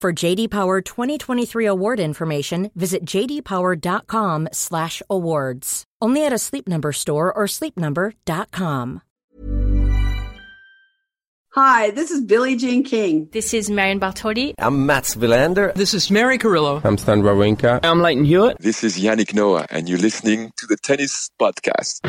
For JD Power 2023 award information, visit jdpower.com/awards. Only at a Sleep Number store or sleepnumber.com. Hi, this is Billie Jean King. This is Marion Bartoli. I'm Mats Wilander. This is Mary Carillo. I'm Stan Wawrinka. I'm Lleyton Hewitt. This is Yannick Noah, and you're listening to the Tennis Podcast.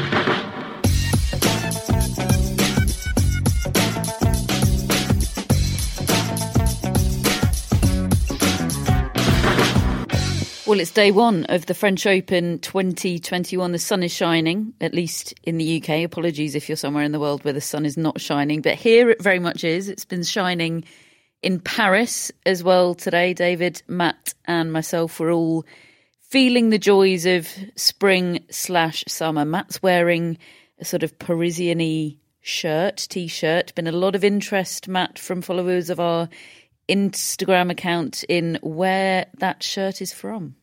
Well, it's day one of the French Open 2021. The sun is shining, at least in the UK. Apologies if you're somewhere in the world where the sun is not shining, but here it very much is. It's been shining in Paris as well today. David, Matt, and myself were all feeling the joys of spring slash summer. Matt's wearing a sort of Parisian shirt, t shirt. Been a lot of interest, Matt, from followers of our Instagram account in where that shirt is from.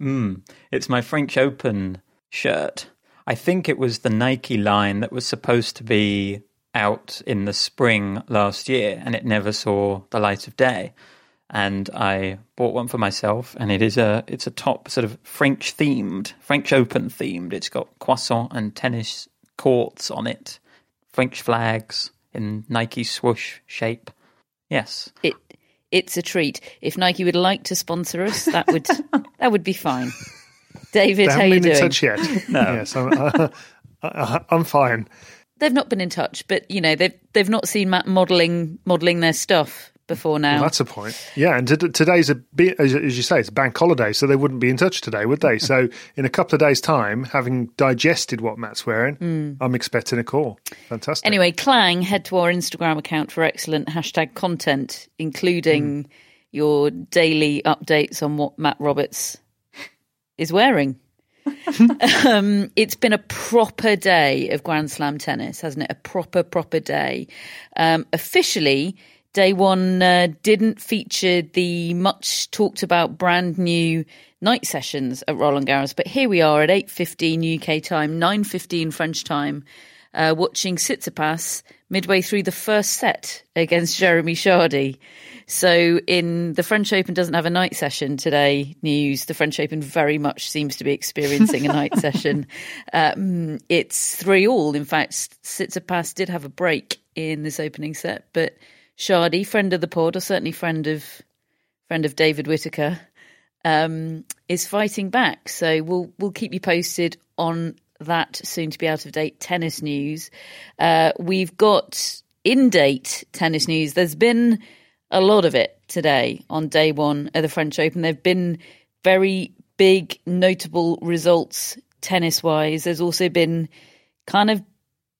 Mm, it's my French Open shirt. I think it was the Nike line that was supposed to be out in the spring last year and it never saw the light of day. And I bought one for myself and it is a it's a top sort of French themed, French Open themed. It's got croissant and tennis courts on it, French flags in Nike swoosh shape. Yes. It it's a treat. If Nike would like to sponsor us, that would that would be fine. David, they how haven't you been doing? in touch yet. No. Yes, I'm, uh, uh, I'm fine. They've not been in touch, but you know they've they've not seen Matt modelling modelling their stuff before now. Well, that's a point. Yeah, and t- today's a bit, as, as you say, it's a bank holiday, so they wouldn't be in touch today, would they? so in a couple of days' time, having digested what Matt's wearing, I'm expecting a call. Fantastic. Anyway, Clang, head to our Instagram account for excellent hashtag content, including your daily updates on what Matt Roberts is wearing. um, it's been a proper day of Grand Slam tennis, hasn't it? A proper, proper day. Um, officially, day one uh, didn't feature the much talked about brand new night sessions at Roland Garros, but here we are at 8.15 UK time, 9.15 French time, uh, watching Tsitsipas midway through the first set against Jérémy Chardy. So, in the French Open doesn't have a night session today. News: the French Open very much seems to be experiencing a night session. Um, it's three all. In fact, Tsitsipas did have a break in this opening set, but Chardy, friend of the pod, or certainly friend of friend of David Whitaker, um, is fighting back. So we'll we'll keep you posted on that soon to be out of date tennis news. Uh, we've got in date tennis news. There's been a lot of it today on day one of the French Open. There've been very big, notable results tennis wise. There's also been kind of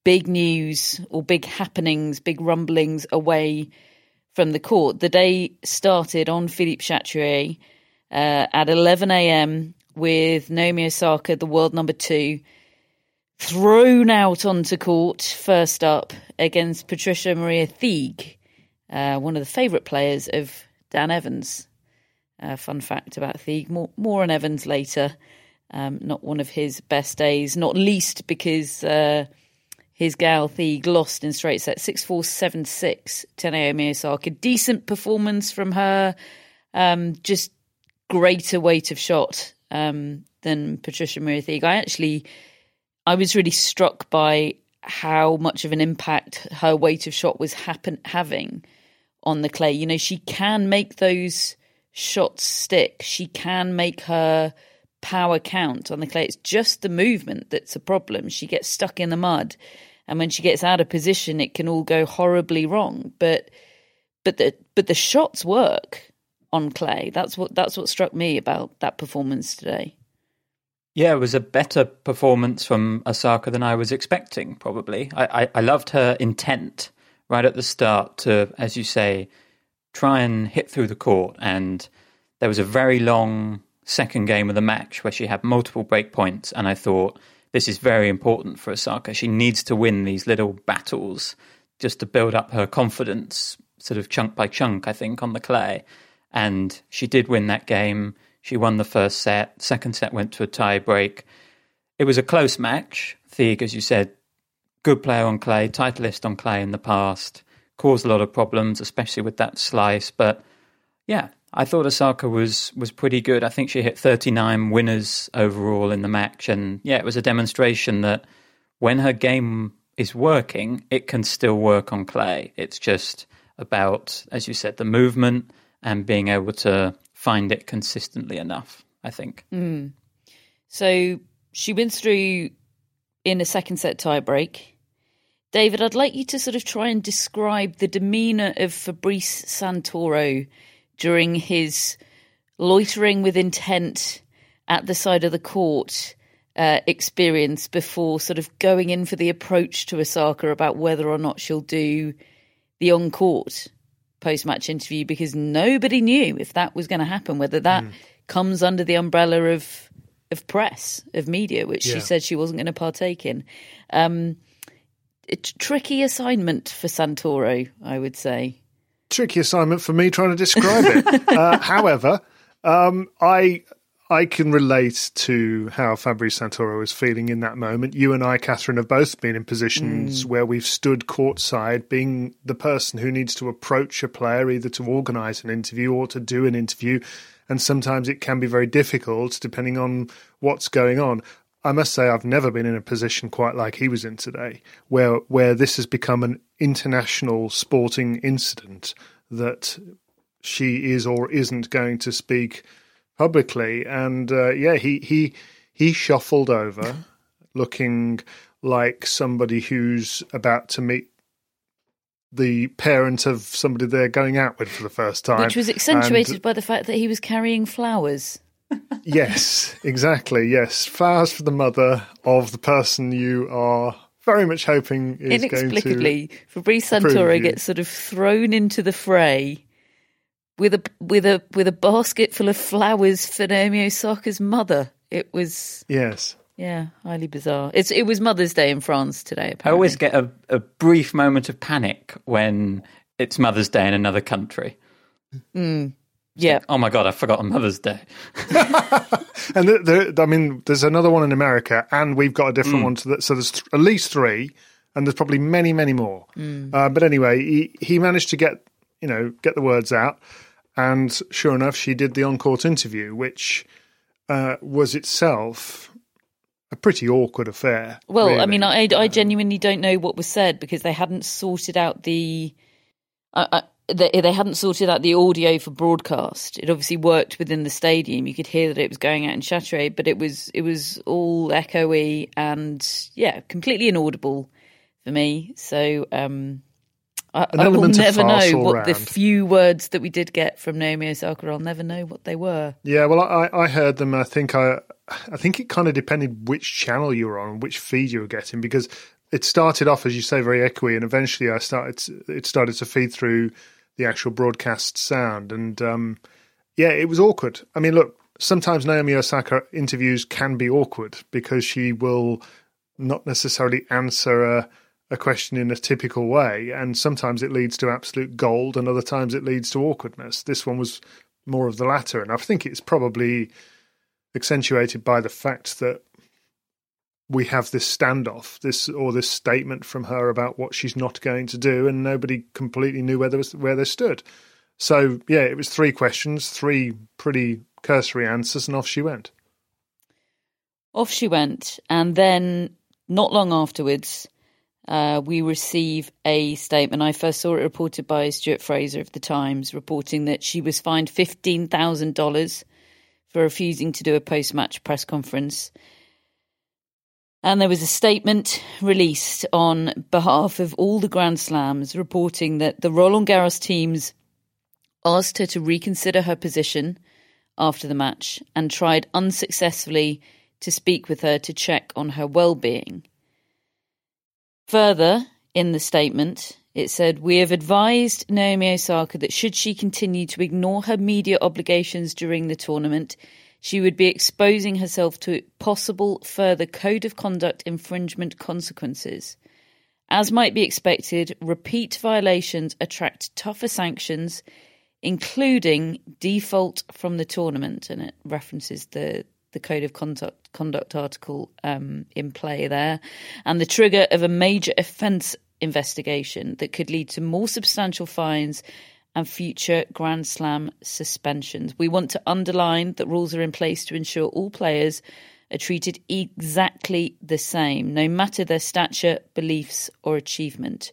big news or big happenings, big rumblings away from the court. The day started on Philippe Chatrier uh, at 11 a.m. with Naomi Osaka, the world number two, thrown out onto court first up against Patricia Maria Tig, uh, one of the favourite players of Dan Evans. Uh, fun fact about Tig, more, more on Evans later. Um, not one of his best days, not least because uh, his gal Tig lost in straight set 6 4 7 6 to Naomi Osaka. Decent performance from her, um, just greater weight of shot um, than Patricia Maria Tig. I actually, I was really struck by how much of an impact her weight of shot was happen having on the clay. You know, she can make those shots stick. She can make her power count on the clay. It's just the movement that's a problem. She gets stuck in the mud, and when she gets out of position, it can all go horribly wrong. But but the but the shots work on clay. That's what that's what struck me about that performance today. Yeah, it was a better performance from Osaka than I was expecting, probably. I, I, I, loved her intent right at the start to, as you say, try and hit through the court. And there was a very long second game of the match where she had multiple break points. And I thought, this is very important for Osaka. She needs to win these little battles just to build up her confidence, sort of chunk by chunk, I think, on the clay. And she did win that game she won the first set. Second set went to a tie break. It was a close match. Tig, as you said, good player on clay, titleist on clay in the past, caused a lot of problems, especially with that slice. But yeah, I thought Osaka was was pretty good. I think she hit 39 winners overall in the match, and yeah, it was a demonstration that when her game is working, it can still work on clay. It's just about, as you said, the movement and being able to find it consistently enough, I think. Mm. So she wins through in a second set tiebreak. David, I'd like you to sort of try and describe the demeanour of Fabrice Santoro during his loitering with intent at the side of the court uh, experience before sort of going in for the approach to Osaka about whether or not she'll do the on court post match interview because nobody knew if that was going to happen, whether that mm. comes under the umbrella of of press, of media, which yeah. she said she wasn't going to partake in. Um, a tricky assignment for Santoro, I would say. Tricky assignment for me trying to describe it. uh, however, um, I I can relate to how Fabrice Santoro is feeling in that moment. You and I, Catherine, have both been in positions mm. where we've stood courtside, being the person who needs to approach a player either to organise an interview or to do an interview. And sometimes it can be very difficult depending on what's going on. I must say, I've never been in a position quite like he was in today, where where this has become an international sporting incident that she is or isn't going to speak publicly, and uh, yeah, he he he shuffled over, looking like somebody who's about to meet the parent of somebody they're going out with for the first time, which was accentuated and, by the fact that he was carrying flowers. Yes, exactly. Yes, flowers for the mother of the person you are very much hoping is going to be. inexplicably Fabrice Santoro gets sort of thrown into the fray with a with a with a basket full of flowers for Naomi Osaka's mother. It was yes, yeah, highly bizarre. It's it was Mother's Day in France today. Apparently. I always get a, a brief moment of panic when it's Mother's Day in another country. Mm. Yeah. Like, oh my god, I forgot on Mother's Day. and the, the, I mean, there's another one in America, and we've got a different mm. one. To the, so there's th- at least three, and there's probably many, many more. Mm. Uh, but anyway, he, he managed to get you know get the words out. And sure enough, she did the on court interview, which uh, was itself a pretty awkward affair. Well, really. I mean, I, I genuinely don't know what was said because they hadn't sorted out the. Uh, uh, they, they hadn't sorted out the audio for broadcast. It obviously worked within the stadium. You could hear that it was going out in Châtelet, but it was it was all echoey and yeah, completely inaudible for me. So um, I, I will never know what round. the few words that we did get from Naomi Osaka. I'll never know what they were. Yeah, well, I, I heard them. I think I, I think it kind of depended which channel you were on, which feed you were getting, because it started off, as you say, very echoey, and eventually I started. It started to feed through the actual broadcast sound, and um, yeah, it was awkward. I mean, look, sometimes Naomi Osaka interviews can be awkward because she will not necessarily answer a a question in a typical way, and sometimes it leads to absolute gold, and other times it leads to awkwardness. This one was more of the latter, and I think it's probably accentuated by the fact that we have this standoff, this or this statement from her about what she's not going to do, and nobody completely knew where they, was, where they stood. So yeah, it was three questions, three pretty cursory answers, and off she went. Off she went, and then not long afterwards, uh, we receive a statement. I first saw it reported by Stuart Fraser of the Times, reporting that she was fined fifteen thousand dollars for refusing to do a post-match press conference. And there was a statement released on behalf of all the Grand Slams reporting that the Roland Garros teams asked her to reconsider her position after the match and tried unsuccessfully to speak with her to check on her well-being. Further, in the statement, it said, We have advised Naomi Osaka that should she continue to ignore her media obligations during the tournament, she would be exposing herself to possible further code of conduct infringement consequences. As might be expected, repeat violations attract tougher sanctions, including default from the tournament, and it references the the code of conduct conduct article um, in play there, and the trigger of a major offence investigation that could lead to more substantial fines and future Grand Slam suspensions. We want to underline that rules are in place to ensure all players are treated exactly the same, no matter their stature, beliefs, or achievement.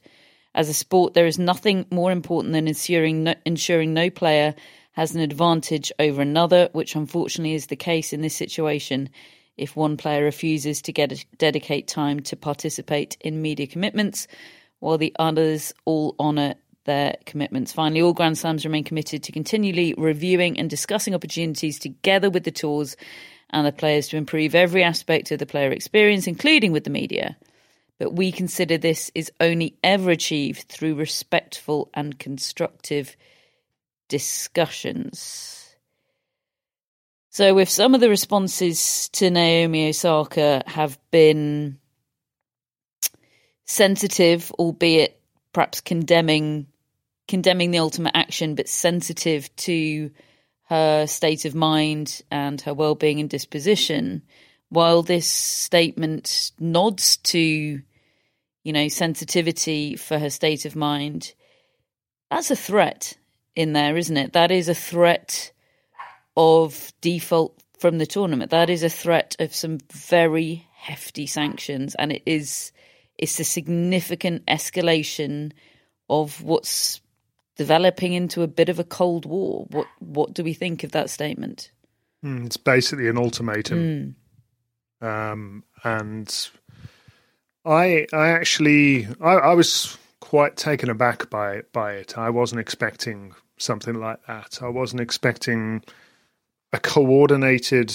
As a sport, there is nothing more important than ensuring no, ensuring no player has an advantage over another, which unfortunately is the case in this situation if one player refuses to get, dedicate time to participate in media commitments, while the others all honour their commitments. Finally, all Grand Slams remain committed to continually reviewing and discussing opportunities together with the tours and the players to improve every aspect of the player experience, including with the media. But we consider this is only ever achieved through respectful and constructive discussions. So, if some of the responses to Naomi Osaka have been sensitive, albeit perhaps condemning condemning the ultimate action, but sensitive to her state of mind and her well-being and disposition, while this statement nods to, you know, sensitivity for her state of mind, that's a threat in there, isn't it? That is a threat of default from the tournament. That is a threat of some very hefty sanctions, and it is it's a significant escalation of what's developing into a bit of a cold war. What what do we think of that statement? Mm, it's basically an ultimatum, mm. um, and I I actually I, I was quite taken aback by by it. I wasn't expecting something like that. I wasn't expecting a coordinated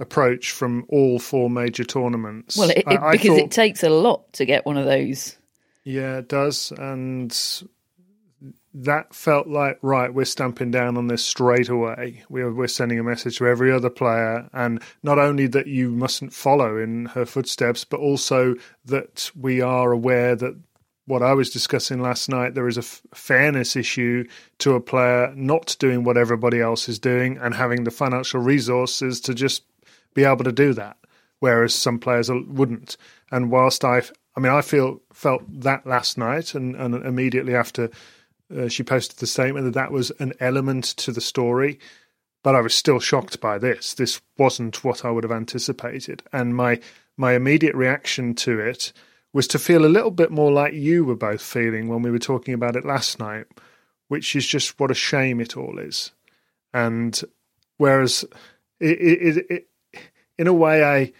approach from all four major tournaments. Well, it, it, I, I because thought, it takes a lot to get one of those. Yeah, it does, and that felt like right. We're stamping down on this straight away. We're we're sending a message to every other player, and not only that you mustn't follow in her footsteps, but also that we are aware that what I was discussing last night, there is a f- fairness issue to a player not doing what everybody else is doing and having the financial resources to just be able to do that, whereas some players wouldn't. And whilst I, I mean, I feel felt that last night, and, and immediately after uh, she posted the statement that that was an element to the story. But I was still shocked by this. This wasn't what I would have anticipated, and my my immediate reaction to it was to feel a little bit more like you were both feeling when we were talking about it last night, which is just what a shame it all is. And whereas it, it, it, in a way, I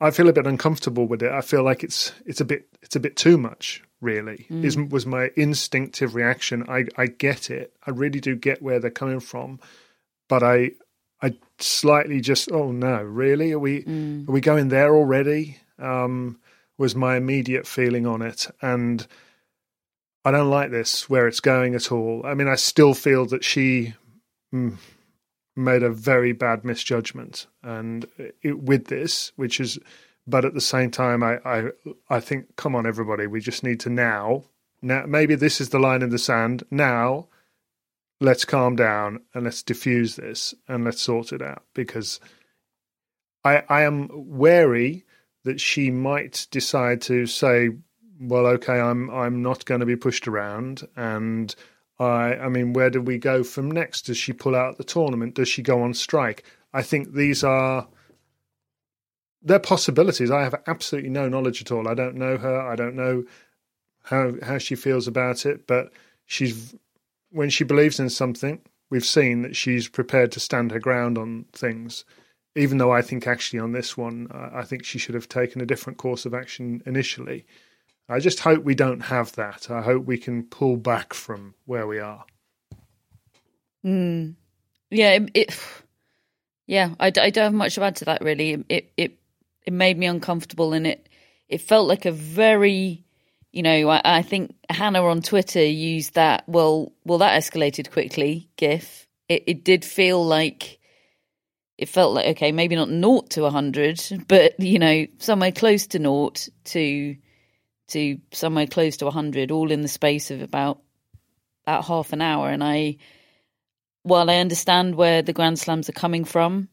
I feel a bit uncomfortable with it. I feel like it's it's a bit it's a bit too much. Really, mm. is was my instinctive reaction. I I get it. I really do get where they're coming from, but I I slightly just oh no, really? Are we mm. are we going there already? Um, was my immediate feeling on it. And I don't like this where it's going at all. I mean, I still feel that she mm, made a very bad misjudgment and it, with this, which is, but at the same time, I, I, I think, come on, everybody, we just need to now, now, maybe this is the line in the sand. Now, let's calm down and let's diffuse this and let's sort it out because I, I am wary that she might decide to say, well, okay, I'm I'm not going to be pushed around, and I I mean, where do we go from next? Does she pull out the tournament? Does she go on strike? I think these are they're possibilities. I have absolutely no knowledge at all. I don't know her. I don't know how how she feels about it. But she's when she believes in something, we've seen that she's prepared to stand her ground on things. Even though I think actually on this one, I think she should have taken a different course of action initially. I just hope we don't have that. I hope we can pull back from where we are. Mm. Yeah, it, it yeah, I, I don't have much to add to that. Really, it it it made me uncomfortable, and it it felt like a very, you know, I, I think Hannah on Twitter used that. Well, well, that escalated quickly. GIF. It it did feel like it felt like okay, maybe not naught to hundred, but you know, somewhere close to naught to to somewhere close to hundred, all in the space of about about half an hour, and I while I understand where the Grand Slams are coming from,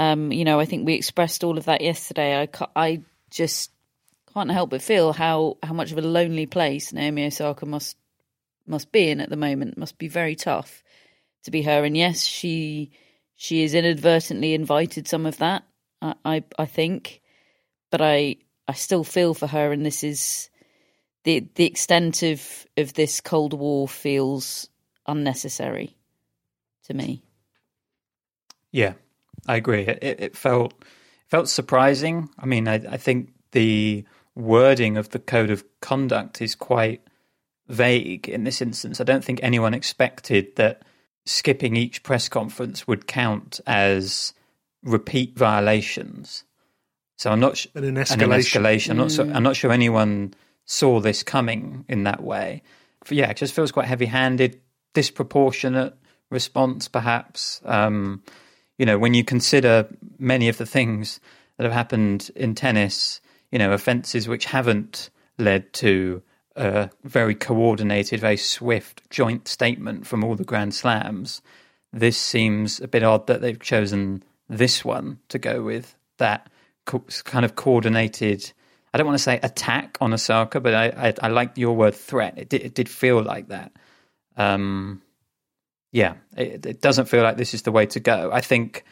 um, you know, I think we expressed all of that yesterday. I, I just can't help but feel how, how much of a lonely place Naomi Osaka must must be in at the moment. Must be very tough to be her. And yes, she she has inadvertently invited some of that. I I, I think, but I I still feel for her, and this is the the extent of of this Cold War feels unnecessary to me. Yeah, I agree. It, it felt felt surprising. I mean, I, I think the wording of the code of conduct is quite vague in this instance. I don't think anyone expected that skipping each press conference would count as repeat violations. So I'm not sh- an escalation. An escalation. I'm, not so, I'm not sure anyone saw this coming in that way. Yeah, it just feels quite heavy-handed, disproportionate response, perhaps. Um, you know, when you consider many of the things that have happened in tennis, you know, offences which haven't led to a very coordinated, very swift joint statement from all the Grand Slams, this seems a bit odd that they've chosen this one to go with that co- kind of coordinated. I don't want to say attack on Osaka, but I, I, I like your word threat. It did, it did feel like that. Um, yeah, it, it doesn't feel like this is the way to go. I think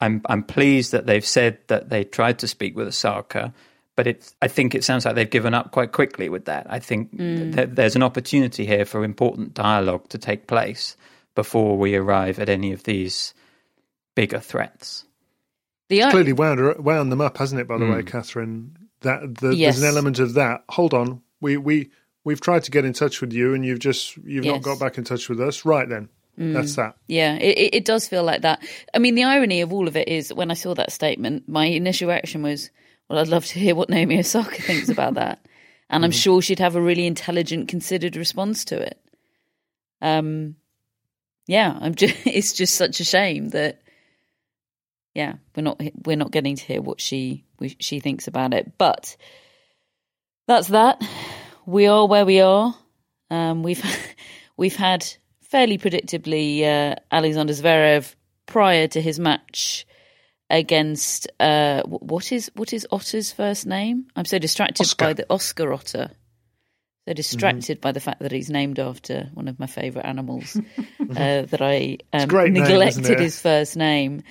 I'm I'm pleased that they've said that they tried to speak with Osaka, but it I think it sounds like they've given up quite quickly with that. I think mm. th- there's an opportunity here for important dialogue to take place before we arrive at any of these bigger threats. The clearly wound, wound them up, hasn't it? By the mm. way, Catherine, that the, yes. there's an element of that. Hold on, we we we've tried to get in touch with you and you've just you've yes. not got back in touch with us. Right then. Mm. that's that. Yeah it, it does feel like that. I mean the irony of all of it is when i saw that statement my initial reaction was well i'd love to hear what naomi osaka thinks about that. And i'm mm-hmm. sure she'd have a really intelligent considered response to it. Um yeah i'm just it's just such a shame that yeah we're not we're not getting to hear what she she thinks about it. But that's that we are where we are. Um, we've we've had fairly predictably uh, Alexander Zverev prior to his match against uh, what is what is Otte's first name? I'm so distracted Oscar. by the Oscar Otte. So distracted mm-hmm. by the fact that he's named after one of my favourite animals uh, that I um, neglected name, his first name.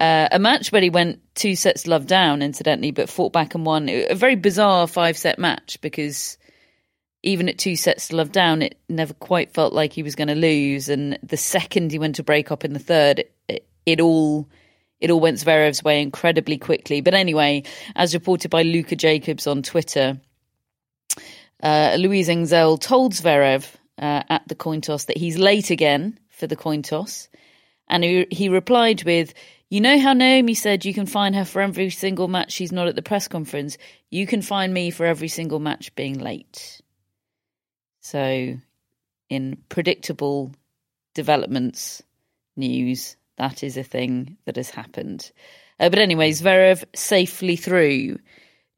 Uh, a match where he went two sets love down, incidentally, but fought back and won. A very bizarre five set match because even at two sets to love down, it never quite felt like he was going to lose. And the second he went to break up in the third, it, it, all it all went Zverev's way incredibly quickly. But anyway, as reported by Luca Jacobs on Twitter, uh, Louise Engzell told Zverev uh, at the coin toss that he's late again for the coin toss, and he, he replied with. You know how Naomi said you can find her for every single match she's not at the press conference? You can find me for every single match being late. So, in predictable developments news, that is a thing that has happened. Uh, but, anyways, Zverev safely through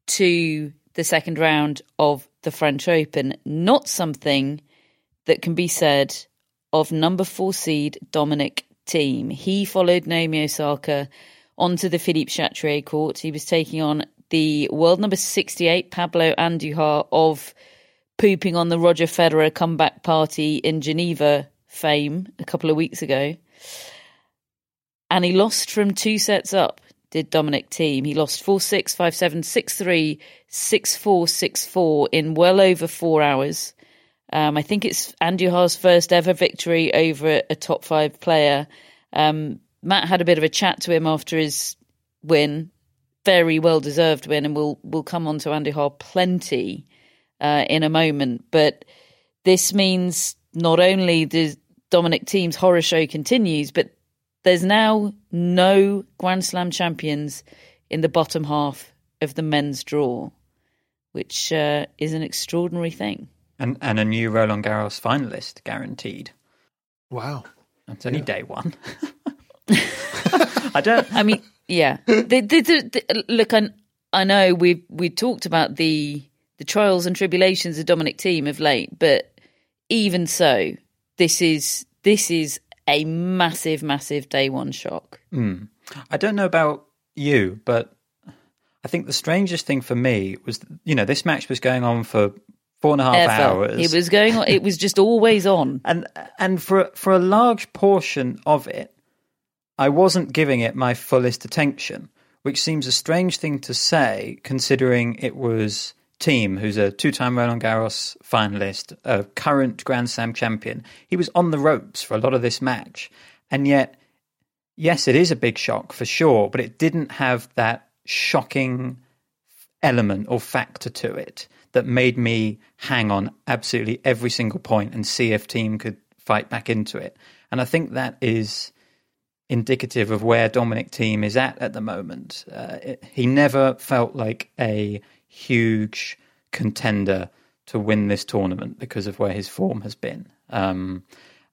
to the second round of the French Open. Not something that can be said of number four seed Dominic Thiem. He followed Naomi Osaka onto the Philippe Chatrier court. He was taking on the world number 68, Pablo Andujar of pooping on the Roger Federer comeback party in Geneva fame a couple of weeks ago. And he lost from two sets up did Dominic Thiem. He lost 4 6, 5 7, 6 3, 6 4, 6 4 in well over four hours. Um, I think it's Andujar's first ever victory over a top five player. Um, Matt had a bit of a chat to him after his win, very well deserved win, and we'll we'll come on to Andujar plenty uh, in a moment. But this means not only does Dominic Thiem's horror show continues, but there's now no Grand Slam champions in the bottom half of the men's draw, which uh, is an extraordinary thing. And and a new Roland Garros finalist guaranteed. Wow. that's only day one. I don't. I mean, yeah. The, the, the, look, I, I know we we talked about the the trials and tribulations of Dominic Thiem of late, but even so, this is this is a massive, massive day one shock. Mm. I don't know about you, but I think the strangest thing for me was, you know, this match was going on for four and a half Ever. hours. It was going on. It was just always on. and and for for a large portion of it, I wasn't giving it my fullest attention, which seems a strange thing to say, considering it was Thiem, who's a two-time Roland Garros finalist, a current Grand Slam champion. He was on the ropes for a lot of this match, and yet, yes, it is a big shock for sure, but it didn't have that shocking element or factor to it that made me hang on absolutely every single point and see if Thiem could fight back into it. And I think that is indicative of where Dominic Thiem is at at the moment. Uh, it, he never felt like a huge contender to win this tournament because of where his form has been. Um,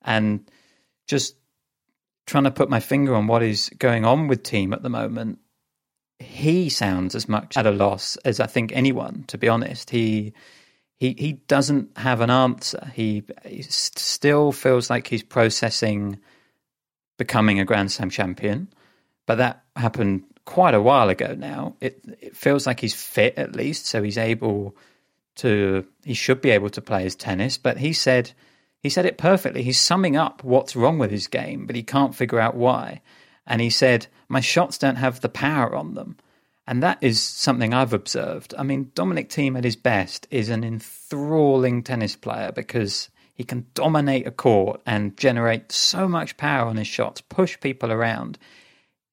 and just trying to put my finger on what is going on with Thiem at the moment, he sounds as much at a loss as I think anyone. To be honest, he he he doesn't have an answer. He, he still feels like he's processing becoming a Grand Slam champion, but that happened quite a while ago now. It it feels like he's fit at least, so he's able to. He should be able to play his tennis. But he said he said it perfectly. He's summing up what's wrong with his game, but he can't figure out why. And he said, "My shots don't have the power on them." And that is something I've observed. I mean, Dominic Thiem at his best is an enthralling tennis player because he can dominate a court and generate so much power on his shots, push people around.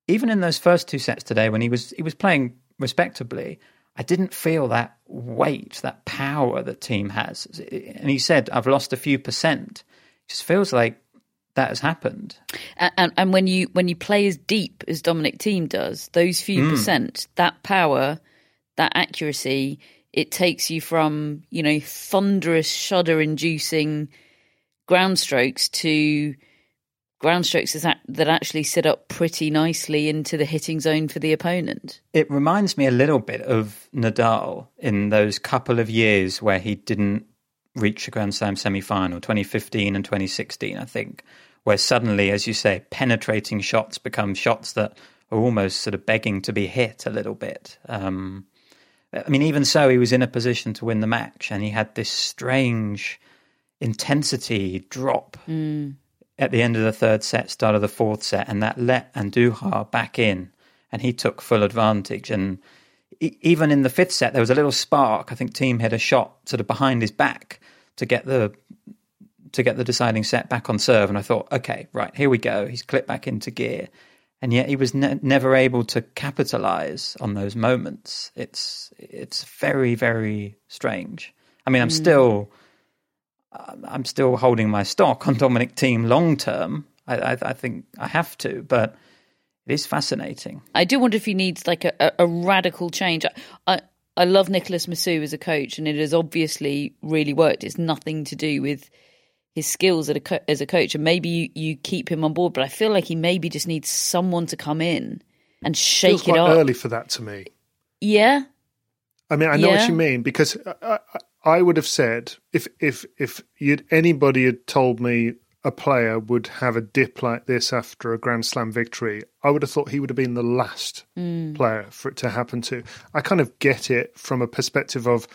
Even in those first two sets today, when he was he was playing respectably, I didn't feel that weight, that power that Thiem has. And he said, "I've lost a few percent." It just feels like that has happened. And, and, when you when you play as deep as Dominic Thiem does, those few Mm. percent, that power, that accuracy, it takes you from you know thunderous, shudder-inducing ground strokes to ground strokes that that actually sit up pretty nicely into the hitting zone for the opponent. It reminds me a little bit of Nadal in those couple of years where he didn't reach a Grand Slam semi final, 2015 and 2016, I think, where suddenly, as you say, penetrating shots become shots that are almost sort of begging to be hit a little bit. Um, I mean, even so, he was in a position to win the match and he had this strange intensity drop at the end of the third set, start of the fourth set, and that let Andujar back in, and he took full advantage. And even in the fifth set, there was a little spark. I think Thiem hit a shot sort of behind his back to get the to get the deciding set back on serve. And I thought, okay, right, here we go. He's clipped back into gear, and yet he was ne- never able to capitalize on those moments. It's it's very very strange. I mean, I'm mm. still I'm still holding my stock on Dominic Thiem long term. I, I, I think I have to, but it is fascinating. I do wonder if he needs like a, a, a radical change. I, I I love Nicolás Massú as a coach, and it has obviously really worked. It's nothing to do with his skills as a, co- as a coach, and maybe you, you keep him on board. But I feel like he maybe just needs someone to come in and shake Feels it quite up. early for that to me. Yeah, I mean, I know Yeah. what you mean because I, I, I would have said if if if you'd anybody had told me a player would have a dip like this after a Grand Slam victory, I would have thought he would have been the last mm. player for it to happen to. I kind of get it from a perspective of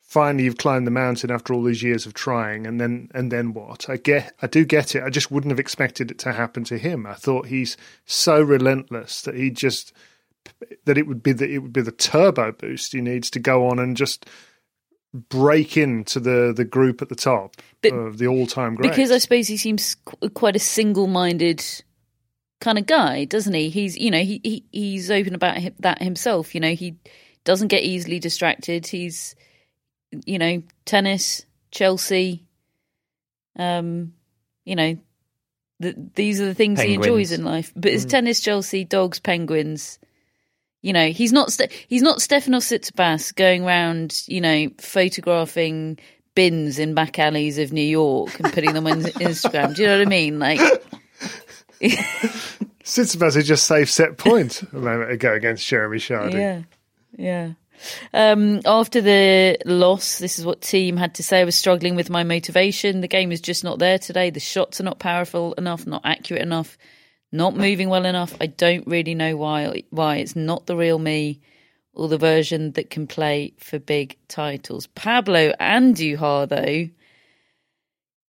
finally you've climbed the mountain after all these years of trying and then and then what? I get i do get it. I just wouldn't have expected it to happen to him. I thought he's so relentless that he just that it would be the it would be the turbo boost he needs to go on and just break into the the group at the top But- of the all time greats. because I suppose he seems quite a single-minded kind of guy, doesn't he? He's you know he, he he's open about that himself. You know he doesn't get easily distracted. He's you know tennis, Chelsea, um, you know. The, these are the things he enjoys in life. But it's tennis, Chelsea, dogs, penguins. You know, he's not Ste- he's not Stefanos Tsitsipas going around, you know, photographing bins in back alleys of New York and putting them on Instagram. Do you know what I mean? Like, Tsitsipas had just saved set point a moment ago against Jérémy Chardy. yeah, yeah. Um, after the loss, this is what Thiem had to say. I was struggling with my motivation. The game is just not there today. The shots are not powerful enough, not accurate enough, not moving well enough. I don't really know why. Why it's not the real me or the version that can play for big titles. Pablo Andujar, though,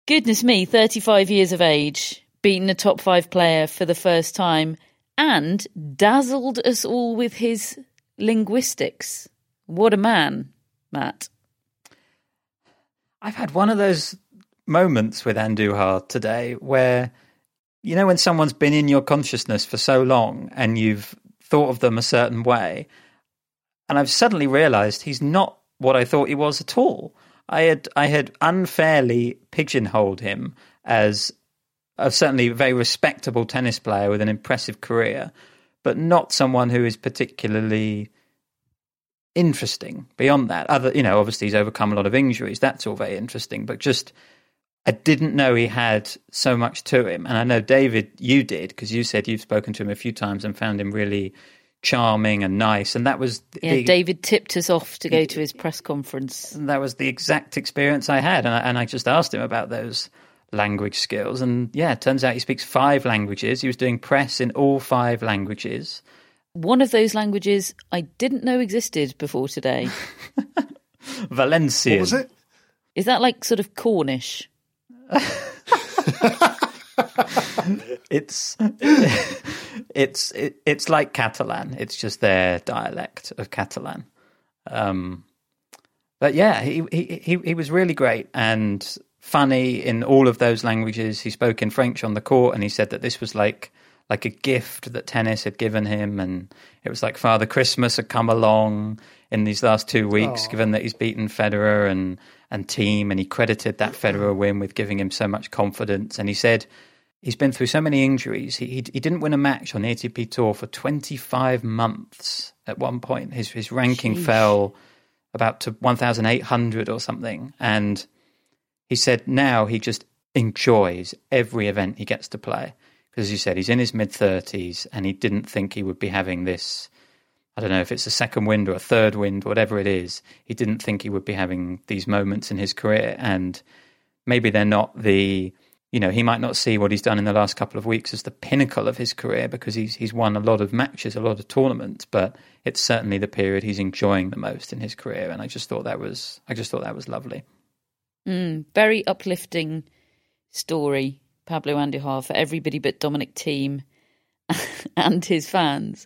goodness me, 35 years of age, beaten a top five player for the first time, and dazzled us all with his linguistics. What a man, Matt. I've had one of those moments with Andujar today where, you know, when someone's been in your consciousness for so long and you've thought of them a certain way, and I've suddenly realized he's not what I thought he was at all. I had I had unfairly pigeonholed him as a certainly very respectable tennis player with an impressive career, but not someone who is particularly interesting beyond that. Other, you know, obviously he's overcome a lot of injuries. That's all very interesting, but just I didn't know he had so much to him. And I know David, you did because you said you've spoken to him a few times and found him really charming and nice. And that was Yeah, the, David tipped us off to go to his press conference. that was the exact experience I had. And I, and I just asked him about those language skills. And yeah, it turns out he speaks five languages. He was doing press in all five languages. One of those languages I didn't know existed before today. Valencian. What was it? Is that like sort of Cornish? it's it's it, it's like Catalan. It's just their dialect of Catalan. Um, but yeah, he, he he he was really great and funny in all of those languages. He spoke in French on the court, and he said that this was like like a gift that tennis had given him, and it was like Father Christmas had come along in these last two weeks, given that he's beaten Federer and and Thiem, and he credited that Federer win with giving him so much confidence. And he said he's been through so many injuries. He he, he didn't win a match on the ATP tour for 25 months. At one point, his his ranking fell about to 1,800 or something, and he said now he just enjoys every event he gets to play because as you said he's in his mid 30s and he didn't think he would be having this I don't know if it's a second wind or a third wind, whatever it is. He didn't think he would be having these moments in his career. And maybe they're not the, you know, he might not see what he's done in the last couple of weeks as the pinnacle of his career because he's, he's won a lot of matches, a lot of tournaments, but it's certainly the period he's enjoying the most in his career. And I just thought that was, I just thought that was lovely. Mm, very uplifting story, Pablo Andujar, for everybody but Dominic Thiem and his fans.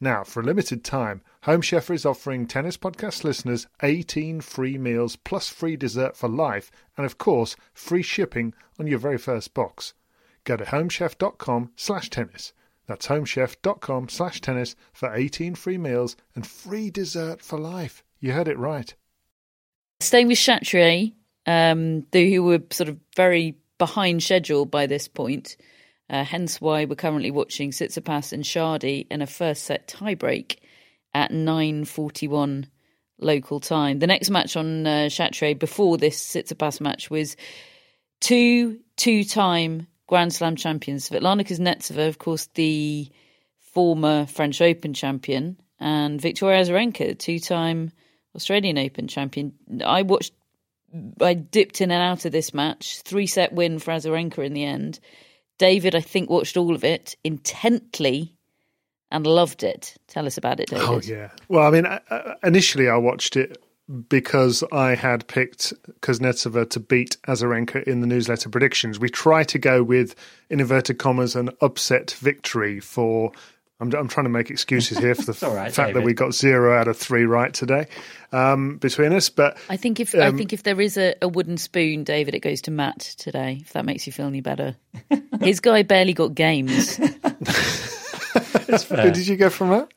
Now, for a limited time, Home Chef is offering Tennis Podcast listeners 18 free meals plus free dessert for life, and of course, free shipping on your very first box. Go to homechef.com slash tennis. That's homechef.com slash tennis for 18 free meals and free dessert for life. You heard it right. Staying with Chatrier, um, who were sort of very behind schedule by this point, uh, hence why we're currently watching Tsitsipas and Chardy in a first set tiebreak at 9.41 local time. The next match on uh, Chatrier before this Tsitsipas match was two two-time Grand Slam champions. Svetlana Kuznetsova, of course, the former French Open champion, and Victoria Azarenka, two-time Australian Open champion. I watched, I dipped in and out of this match. Three-set win for Azarenka in the end. David, I think, watched all of it intently and loved it. Tell us about it, oh, David. Oh, yeah. Well, I mean, initially I watched it because I had picked Kuznetsova to beat Azarenka in the newsletter predictions. We try to go with, in inverted commas, an upset victory for. I'm, I'm trying to make excuses here for the right, fact David. that we got zero out of three right today um, between us. But I think if I Um, think if there is a, a wooden spoon, David, it goes to Matt today. If that makes you feel any better, his guy barely got games. who did you go from that?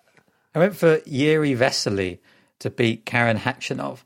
I went for Jiri Vesely to beat Karen Khachanov.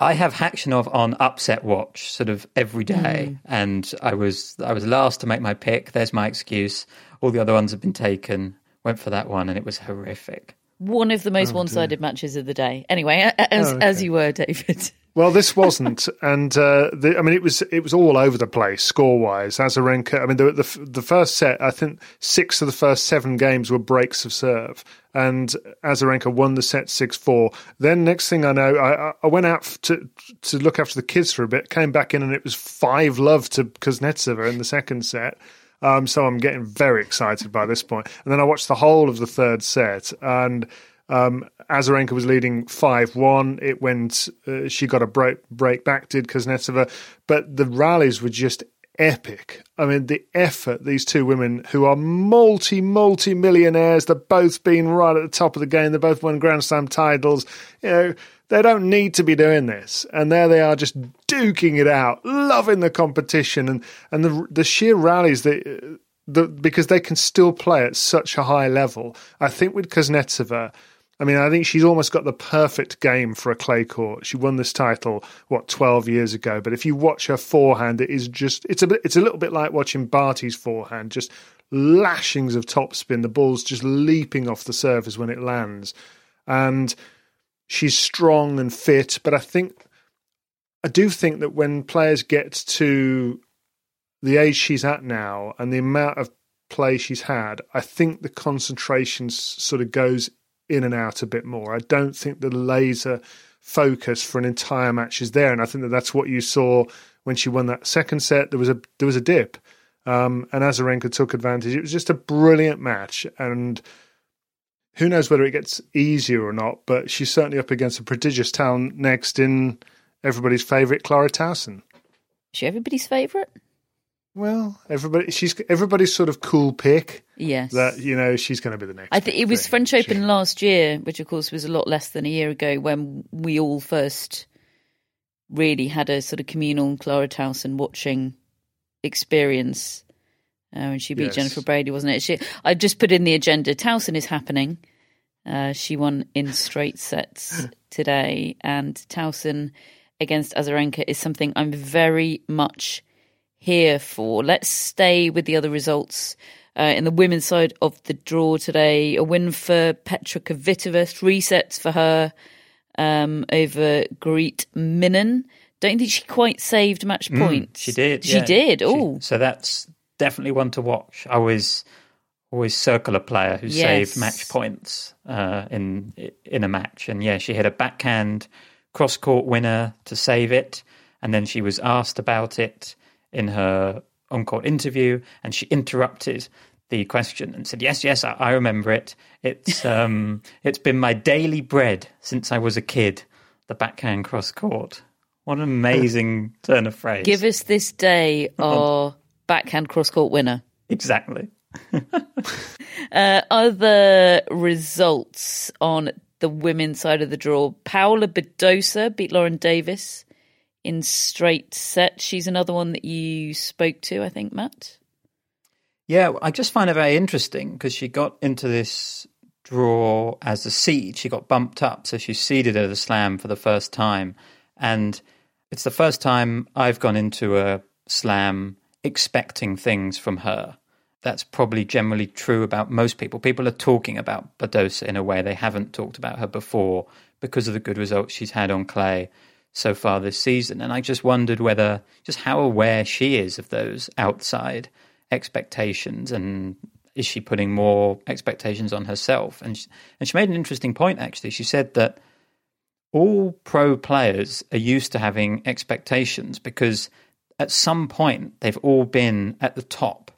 I have Khachanov on upset watch sort of every day, and I was I was last to make my pick. There's my excuse. All the other ones have been taken. Went for that one, and it was horrific. One of the most Oh, one-sided matches of the day. Anyway, a- a- as Oh, as you were, David. Well, this wasn't, and uh, the, I mean, it was it was all over the place score wise. Azarenka, I mean, the, the the first set, I think six of the first seven games were breaks of serve, and Azarenka won the set six four. Then next thing I know, I, I- I went out to to look after the kids for a bit, came back in, and it was five love to Kuznetsova in the second set. Um, so I'm getting very excited by this point. And then I watched the whole of the third set, and um, Azarenka was leading five one. It went. Uh, she got a break break back. Did Kuznetsova, but the rallies were just epic. I mean, the effort these two women, who are multi multi millionaires, they've both been right at the top of the game. They both won Grand Slam titles. You know, they don't need to be doing this, and there they are, just duking it out, loving the competition, and and the the sheer rallies that. The, because they can still play at such a high level. I think with Kuznetsova, I mean, I think she's almost got the perfect game for a clay court. She won this title what twelve years ago, but if you watch her forehand, it is just it's a bit, it's a little bit like watching Barty's forehand, just lashings of topspin. The ball's just leaping off the surface when it lands, and she's strong and fit. But I think I do think that when players get to the age she's at now and the amount of play she's had, I think the concentration sort of goes in and out a bit more. I don't think the laser focus for an entire match is there, and I think that that's what you saw when she won that second set. There was a there was a dip, um, and Azarenka took advantage. It was just a brilliant match, and who knows whether it gets easier or not. But she's certainly up against a prodigious talent next in everybody's favourite Clara Tauson. Is she everybody's favourite? Well, everybody, she's everybody's sort of cool pick Yes. that you know she's going to be the next. I think it was thing. French She- Open last year, which of course was a lot less than a year ago when we all first really had a sort of communal Clara Tauson watching experience. Uh, and she beat Yes. Jennifer Brady, wasn't it? She, I just put in the agenda. Tauson is happening. Uh, she won in straight sets today, and Tauson against Azarenka is something I'm very much here for. Let's stay with the other results. Uh, in the women's side of the draw today, a win for Petra Kvitova, three sets for her um, over Greet Minnen. Don't think she quite saved match point. Mm, she did. She yeah. did. Oh, so that's definitely one to watch. I always always circle a player who Yes. saved match points uh, in in a match, and yeah, she hit a backhand cross court winner to save it, and then she was asked about it in her on court interview, and she interrupted the question and said, "Yes, yes, I, I remember it. It's um, it's been my daily bread since I was a kid. The backhand cross court. What an amazing turn of phrase. give us this day our backhand cross court winner. exactly. Uh, other results on the women's side of the draw: Paula Badosa beat Lauren Davis in straight set. She's another one that you spoke to, I think, Matt. Yeah, I just find it very interesting because she got into this draw as a seed. She got bumped up, so she's seeded at a slam for the first time. And it's the first time I've gone into a slam expecting things from her. That's probably generally true about most people. People are talking about Badosa in a way they haven't talked about her before because of the good results she's had on clay so far this season. And I just wondered whether, just how aware she is of those outside expectations and is she putting more expectations on herself? And she, and she made an interesting point actually. She said that all pro players are used to having expectations because at some point they've all been at the top.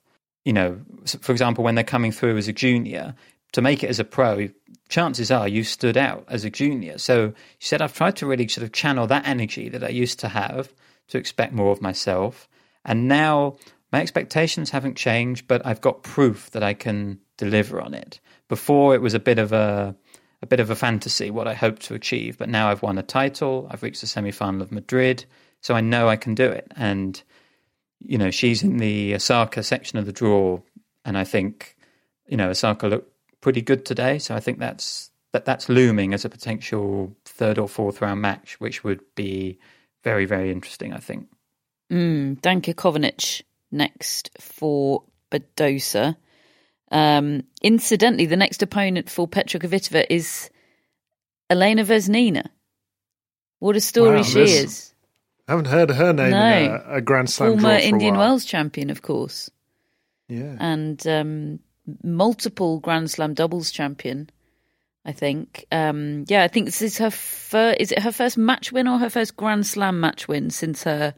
You know, for example, when they're coming through as a junior, to make it as a pro, chances are you stood out as a junior. So she said, I've tried to really sort of channel that energy that I used to have to expect more of myself. And now my expectations haven't changed, but I've got proof that I can deliver on it. Before it was a bit of a a bit of a fantasy what I hoped to achieve, but now I've won a title, I've reached the semi final of Madrid, so I know I can do it. And you know, she's in the Osaka section of the draw, and I think you know Osaka looked pretty good today. So I think that's that that's looming as a potential third or fourth round match, which would be very very interesting. I think. Mm, Danka Kovinić next for Badosa. Um, incidentally, the next opponent for Petra Kvitova is Elena Vesnina. What a story Wow, she this- is. I haven't heard her name No. in a, a Grand Slam Former draw for Indian a while. Wells champion, of course, Yeah. and um, multiple Grand Slam doubles champion. I think. Um, yeah, I think this is her first. Is it her first match win or her first Grand Slam match win since her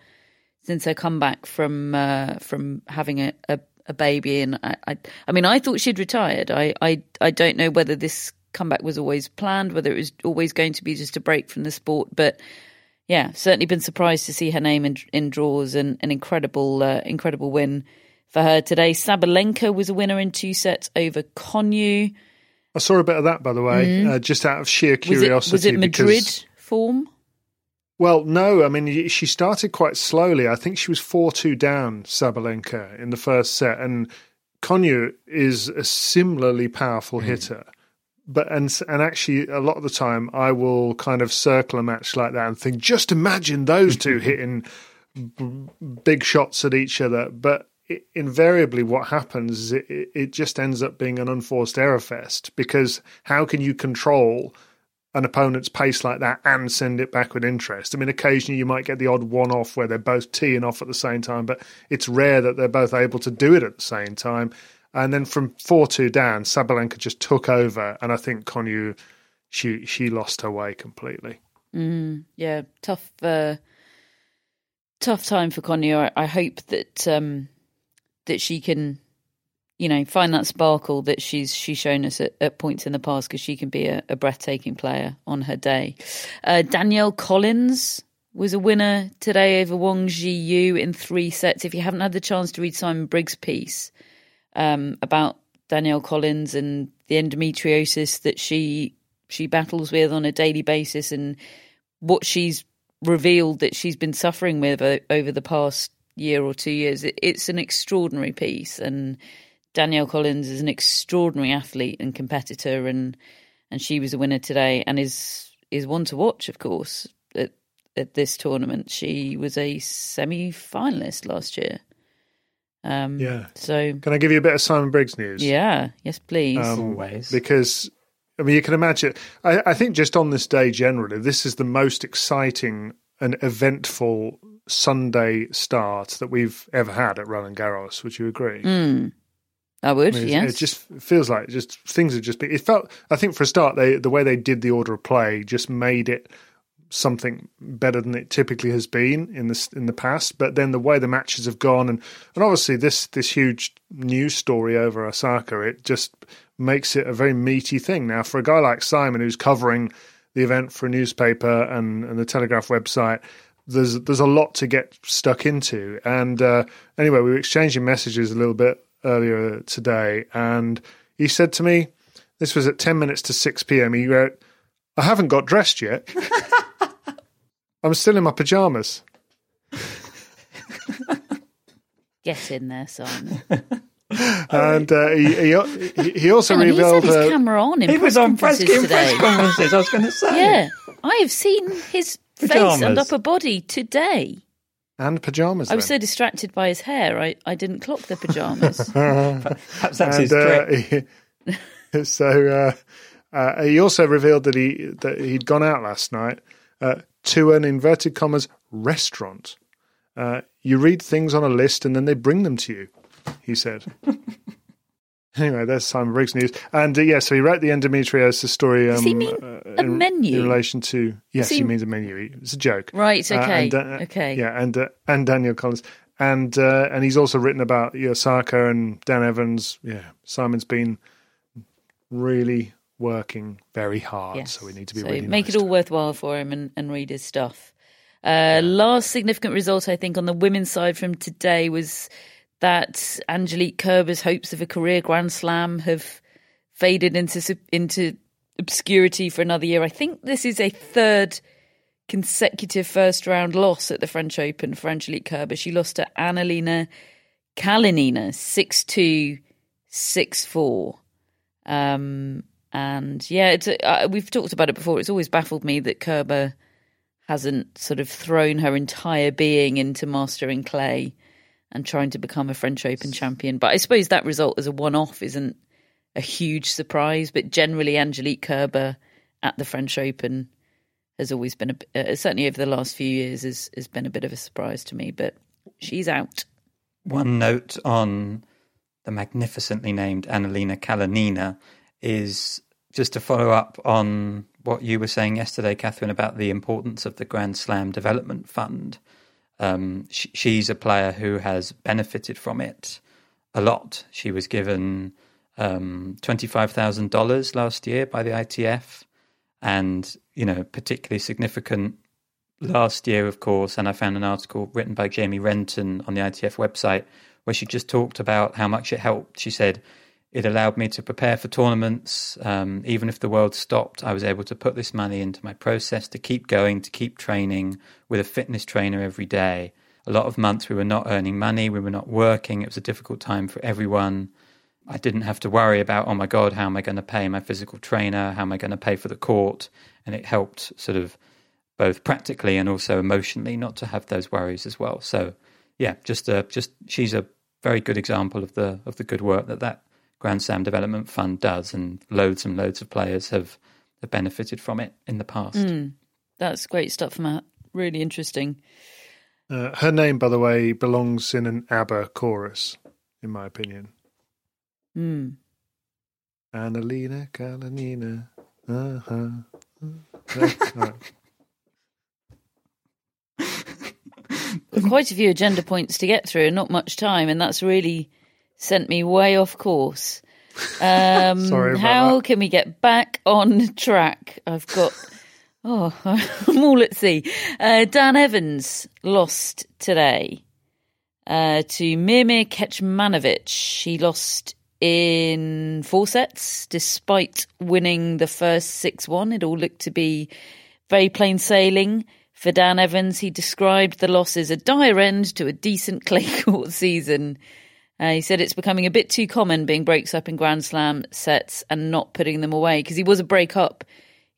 since her comeback from uh, from having a, a, a baby? And I, I, I mean, I thought she'd retired. I, I, I don't know whether this comeback was always planned, whether it was always going to be just a break from the sport, but. Yeah, certainly been surprised to see her name in, in draws and an incredible, uh, incredible win for her today. Sabalenka was a winner in two sets over Konjuh. I saw a bit of that, by the way, uh, just out of sheer Mm-hmm. Was it, curiosity. was it Madrid Because, form? well, no, I mean, she started quite slowly. I think she was 4 2 down, Sabalenka, in the first set. And Konjuh is a similarly powerful hitter. But and and actually, a lot of the time, I will kind of circle a match like that and think, just imagine those two hitting b- big shots at each other. But i invariably, what happens is it, it it just ends up being an unforced error fest because how can you control an opponent's pace like that and send it back with interest? I mean, occasionally you might get the odd one off where they're both teeing off at the same time, but it's rare that they're both able to do it at the same time. And then from four two down, Sabalenka just took over, and I think Konjuh she she lost her way completely. Yeah, tough, uh, tough time for Konjuh. I, I hope that um, that she can, you know, find that sparkle that she's she's shown us at, at points in the past because she can be a, a breathtaking player on her day. Uh, Danielle Collins was a winner today over Wang Ji in three sets. If you haven't had the chance to read Simon Briggs' piece um, about Danielle Collins and the endometriosis that she she battles with on a daily basis and what she's revealed that she's been suffering with over the past year or two years. It's an extraordinary piece, and Danielle Collins is an extraordinary athlete and competitor, and and she was a winner today, and is is one to watch, of course, at at this tournament. She was a semi finalist last year. Um, Yeah. So Can I give you a bit of Simon Briggs news? yeah, yes, please. Um, Always. because I mean you can imagine. I, I think just on this day generally, this is the most exciting and eventful Sunday start that we've ever had at Roland Garros. Would you agree? Mm. I would, I mean, yes. It just feels like just things have just been. It felt. I think for a start, they the way they did the order of play just made it something better than it typically has been in the in the past. But then the way the matches have gone, and and obviously this this huge news story over Osaka, it just makes it a very meaty thing. Now, for a guy like Simon, who's covering the event for a newspaper and, and the Telegraph website, there's there's a lot to get stuck into. And uh, anyway, we were exchanging messages a little bit earlier today, and he said to me, "This was at ten minutes to six p.m." He wrote, "I haven't got dressed yet. I'm still in my pajamas." Get in there, son. and uh, he, he he also Hang on, he revealed had his uh, camera on in He press was on press, conferences in press today. conferences. I was going to say. Yeah, I have seen his face and upper body today. and pajamas. I was then. so distracted by his hair, I, I didn't clock the pajamas. Perhaps that's his and, uh, trick. he- so uh, uh, he also revealed that he that he'd gone out last night uh, to an inverted commas restaurant. Uh, you read things on a list and then they bring them to you. He said. anyway, there's Simon Briggs news, and uh, yeah, so he wrote the endometriosis story. Um, Does he mean uh, a in, menu? in relation to? Yes, he- he means a menu. It's a joke. Right, Uh, okay, and, uh, okay. Yeah, and uh, and Danielle Collins, and uh, and he's also written about Osaka and Dan Evans. Yeah, Simon's been really working very hard, Yes. so we need to be So really make nice it all worthwhile for him and, and read his stuff. Uh, Last significant result, I think, on the women's side from today was that Angelique Kerber's hopes of a career Grand Slam have faded into into obscurity for another year. I think this is a third consecutive first round loss at the French Open for Angelique Kerber. She lost to Anhelina Kalinina 6 2 6 4. Um, and yeah, it's, uh, we've talked about it before. It's always baffled me that Kerber hasn't sort of thrown her entire being into mastering clay and trying to become a French Open champion. But I suppose that result as a one off isn't a huge surprise. But generally, Angelique Kerber at the French Open has always been a uh, certainly over the last few years has has been a bit of a surprise to me. But she's out. One note on the magnificently named Anhelina Kalinina is just to follow up on what you were saying yesterday, Catherine, about the importance of the Grand Slam Development Fund. Um, sh- she's a player who has benefited from it a lot. She was given um, $25,000 last year by the ITF, and, you know, particularly significant last year, of course, and I found an article written by Jamie Renton on the ITF website where she just talked about how much it helped. She said, it allowed me to prepare for tournaments. Um, even if the world stopped, I was able to put this money into my process to keep going, to keep training with a fitness trainer every day. A lot of months we were not earning money, we were not working. It was a difficult time for everyone. I didn't have to worry about, oh my God, how am I going to pay my physical trainer? How am I going to pay for the court? And it helped sort of both practically and also emotionally not to have those worries as well. So yeah, just a, just she's a very good example of the of the good work that that Grand Slam Development Fund does, and loads and loads of players have, have benefited from it in the past. Mm, that's great stuff, Matt. Really interesting. Uh, her name, by the way, belongs in an ABBA chorus, in my opinion. Mm. Anhelina Kalinina. Uh-huh. Right. quite a few agenda points to get through and not much time, and that's really sent me way off course. Um, Sorry about how that. can we get back on track? I've got. Oh, I'm all at sea. Uh, Dan Evans lost today uh, to Miomir Kecmanovic. He lost in four sets, despite winning the first 6 1. It all looked to be very plain sailing for Dan Evans. He described the loss as a dire end to a decent clay court season. Uh, he said it's becoming a bit too common being breaks up in Grand Slam sets and not putting them away because he was a break up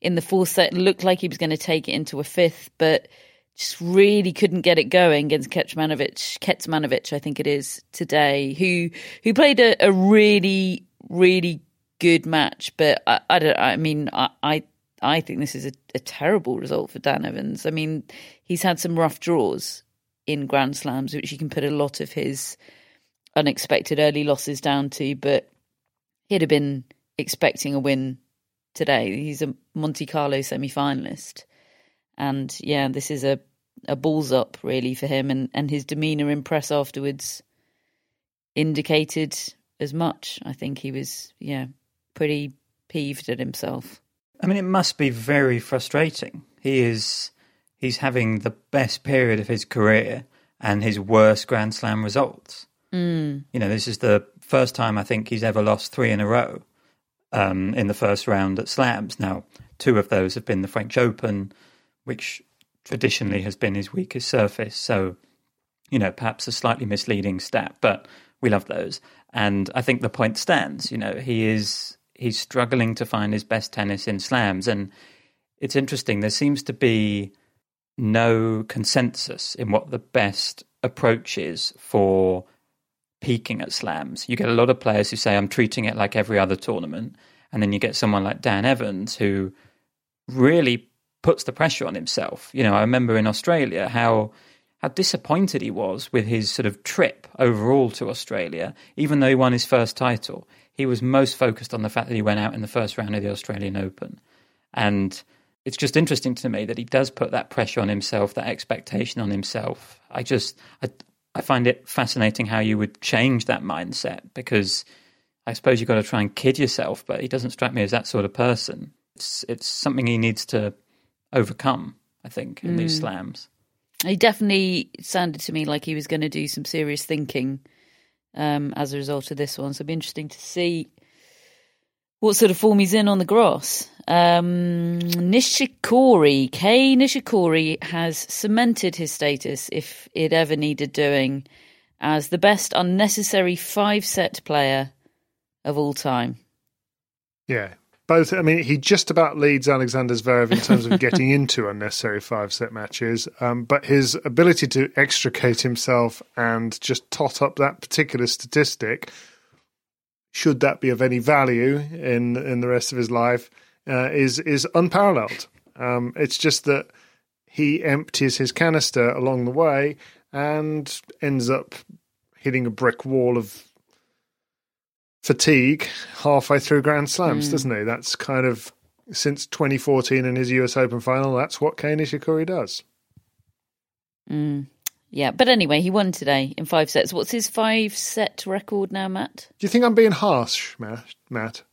in the fourth set. Looked like he was going to take it into a fifth, but just really couldn't get it going against Kecmanovic. Kecmanovic, I think it is today, who who played a, a really really good match. But I, I don't. I mean, I, I I think this is a, a terrible result for Dan Evans. I mean, he's had some rough draws in Grand Slams, which you can put a lot of his unexpected early losses down to, but he'd have been expecting a win today. He's a Monte Carlo semi finalist. And yeah, this is a, a balls up really for him and, and his demeanour in press afterwards indicated as much. I think he was, yeah, pretty peeved at himself. I mean, it must be very frustrating. He is he's having the best period of his career and his worst Grand Slam results. Mm. You know, this is the first time I think he's ever lost three in a row um, in the first round at slams. Now, two of those have been the French Open, which traditionally has been his weakest surface. So, you know, perhaps a slightly misleading stat, but we love those. And I think the point stands. You know, he is he's struggling to find his best tennis in slams, and it's interesting. There seems to be no consensus in what the best approach is for peaking at slams. You get a lot of players who say, I'm treating it like every other tournament. And then you get someone like Dan Evans who really puts the pressure on himself. You know, I remember in Australia how how disappointed he was with his sort of trip overall to Australia, even though he won his first title. He was most focused on the fact that he went out in the first round of the Australian Open. And it's just interesting to me that he does put that pressure on himself, that expectation on himself. I just I, I find it fascinating how you would change that mindset because I suppose you've got to try and kid yourself, but he doesn't strike me as that sort of person. It's it's something he needs to overcome, I think, in mm. these slams. He definitely sounded to me like he was going to do some serious thinking um, as a result of this one. So it'd be interesting to see what sort of form he's in on the grass. Um, Nishikori, Kei Nishikori has cemented his status, if it ever needed doing, as the best unnecessary five set player of all time. Yeah, both. I mean, he just about leads Alexander Zverev in terms of getting into unnecessary five set matches, um, but his ability to extricate himself and just tot up that particular statistic, should that be of any value in in the rest of his life, uh, is is unparalleled. Um, it's just that he empties his canister along the way and ends up hitting a brick wall of fatigue halfway through Grand Slams, mm. doesn't he? That's kind of since 2014 in his US Open final. That's what Kei Nishikori does. Mm. Yeah, but anyway, he won today in five sets. What's his five set record now, Matt? Do you think I'm being harsh, Matt? Matt?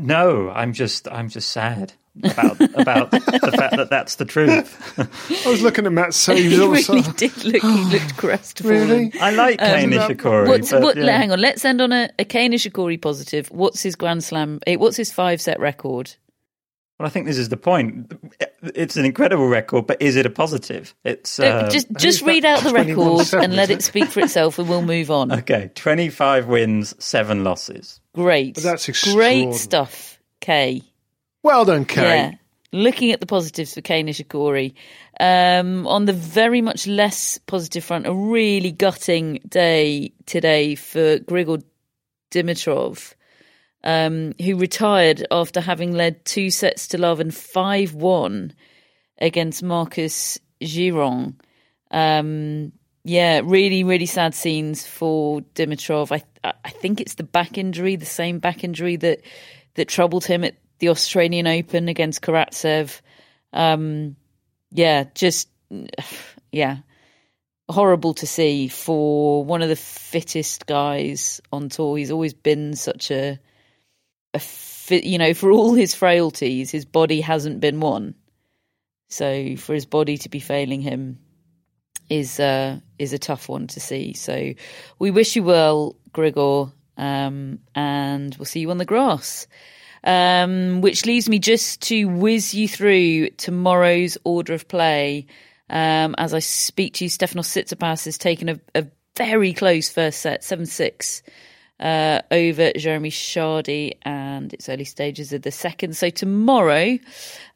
No, I'm just I'm just sad about about the fact that that's the truth. I was looking at Matt so he really did look. He looked crestfallen. Really? I like um, Kei Nishikori. What's, but, what, yeah. Hang on, let's end on a, a Kei Nishikori positive. What's his Grand Slam? Eh, what's his five set record? Well, I think this is the point. It's an incredible record, but is it a positive? It's uh, just just read out the record and let it speak for itself, and we'll move on. Okay, twenty-five wins, seven losses. Great, but that's great stuff, Kei. Well done, Kei. Yeah. Looking at the positives for Kei Nishikori, um, on the very much less positive front, a really gutting day today for Grigor Dimitrov, um, who retired after having led two sets to love and 5 1 against Marcos Giron. Um, yeah, really, really sad scenes for Dimitrov. I, I think it's the back injury, the same back injury that that troubled him at the Australian Open against Karatsev. Um, yeah, just yeah, horrible to see for one of the fittest guys on tour. He's always been such a you know, for all his frailties, his body hasn't been one. So for his body to be failing him is uh, is a tough one to see. So we wish you well, Grigor, um, and we'll see you on the grass. Um, which leaves me just to whiz you through tomorrow's order of play. Um, as I speak to you, Stefanos Tsitsipas has taken a, a very close first set, 7 6 uh, over Jérémy Chardy, and it's early stages of the second. So tomorrow,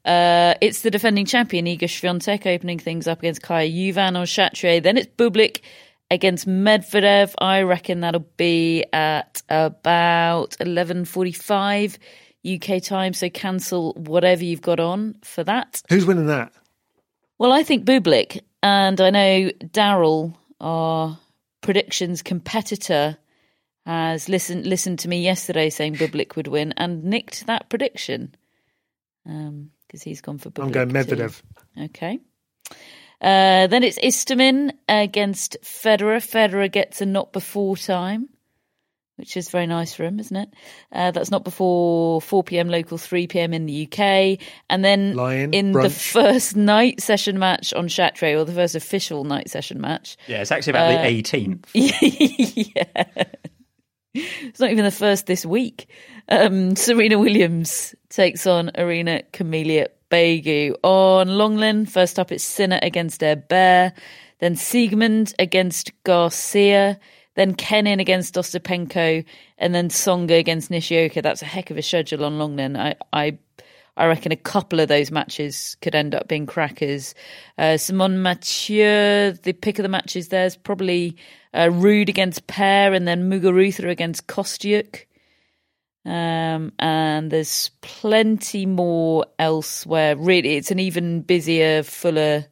uh, it's the defending champion Iga Swiatek opening things up against Kaja Juvan on Chatrier. Then it's Bublik against Medvedev. I reckon that'll be at about eleven forty-five UK time. So cancel whatever you've got on for that. Who's winning that? Well, I think Bublik, and I know Daryl, our predictions competitor, has listened listened to me yesterday saying Bublik would win and nicked that prediction because um, he's gone for Bublik. I'm going Medvedev. Too. Okay. Uh, then it's Istomin against Federer. Federer gets a not before time, which is very nice for him, isn't it? Uh, that's not before 4 p.m. local, 3 p.m. in the UK. And then Lion, in brunch. the first night session match on Chatrier, or the first official night session match. Yeah, it's actually about Uh, the 18th. yeah. It's not even the first this week. Um, Serena Williams takes on Irina Camelia Begu. On Lenglen, first up it's Sinner against Bear, then Siegmund against Garcia, then Kenin against Ostapenko, and then Tsonga against Nishioka. That's a heck of a schedule on Lenglen. I, I I reckon a couple of those matches could end up being crackers. Uh, Simonne Mathieu, the pick of the matches there is probably uh, Ruud against Paire and then Muguruza against Kostyuk. Um, and there's plenty more elsewhere. Really, it's an even busier, fuller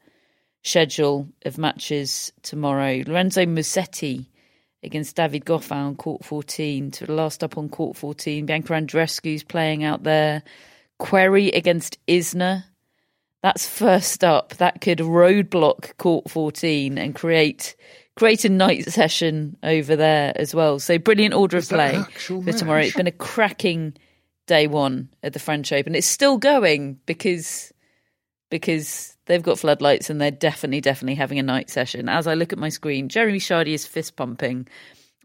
schedule of matches tomorrow. Lorenzo Musetti against David Goffin on court 14 to the last up on court 14. Bianca Andreescu's playing out there. Querrey against Isner. That's first up. That could roadblock court 14 and create create a night session over there as well. So brilliant order Is of play for tomorrow. It's been a cracking day one at the French Open. It's still going because because they've got floodlights and they're definitely definitely having a night session. As I look at my screen, Jérémy Chardy is fist pumping,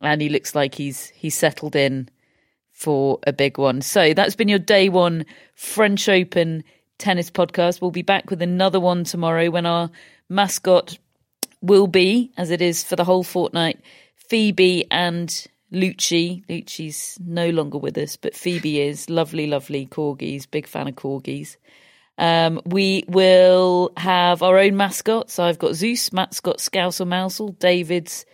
and he looks like he's he's settled in for a big one. So that's been your day one French Open tennis podcast. We'll be back with another one tomorrow when our mascot will be, as it is for the whole fortnight, Phoebe and Lucci. Lucci's no longer with us, but Phoebe is. Lovely, lovely corgis. Big fan of corgis. Um, we will have our own mascots. I've got Zeus, Matt's got Scouse or Mousel, David's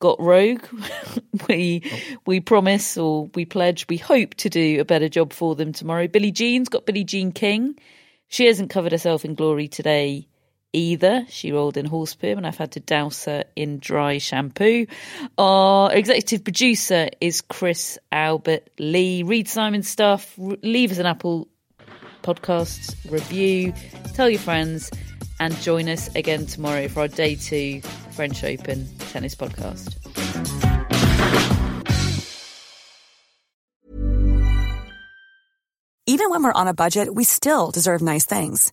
got Rogue. we we promise or we pledge, we hope to do a better job for them tomorrow. Billie Jean's got Billie Jean King. She hasn't covered herself in glory today either. She rolled in horse poo and I've had to douse her in dry shampoo. Our executive producer is Chris Albert Lee. Read Simon's stuff. Leave us an Apple Podcasts review. Tell your friends and join us again tomorrow for our day two French Open tennis podcast. Even when we're on a budget, we still deserve nice things.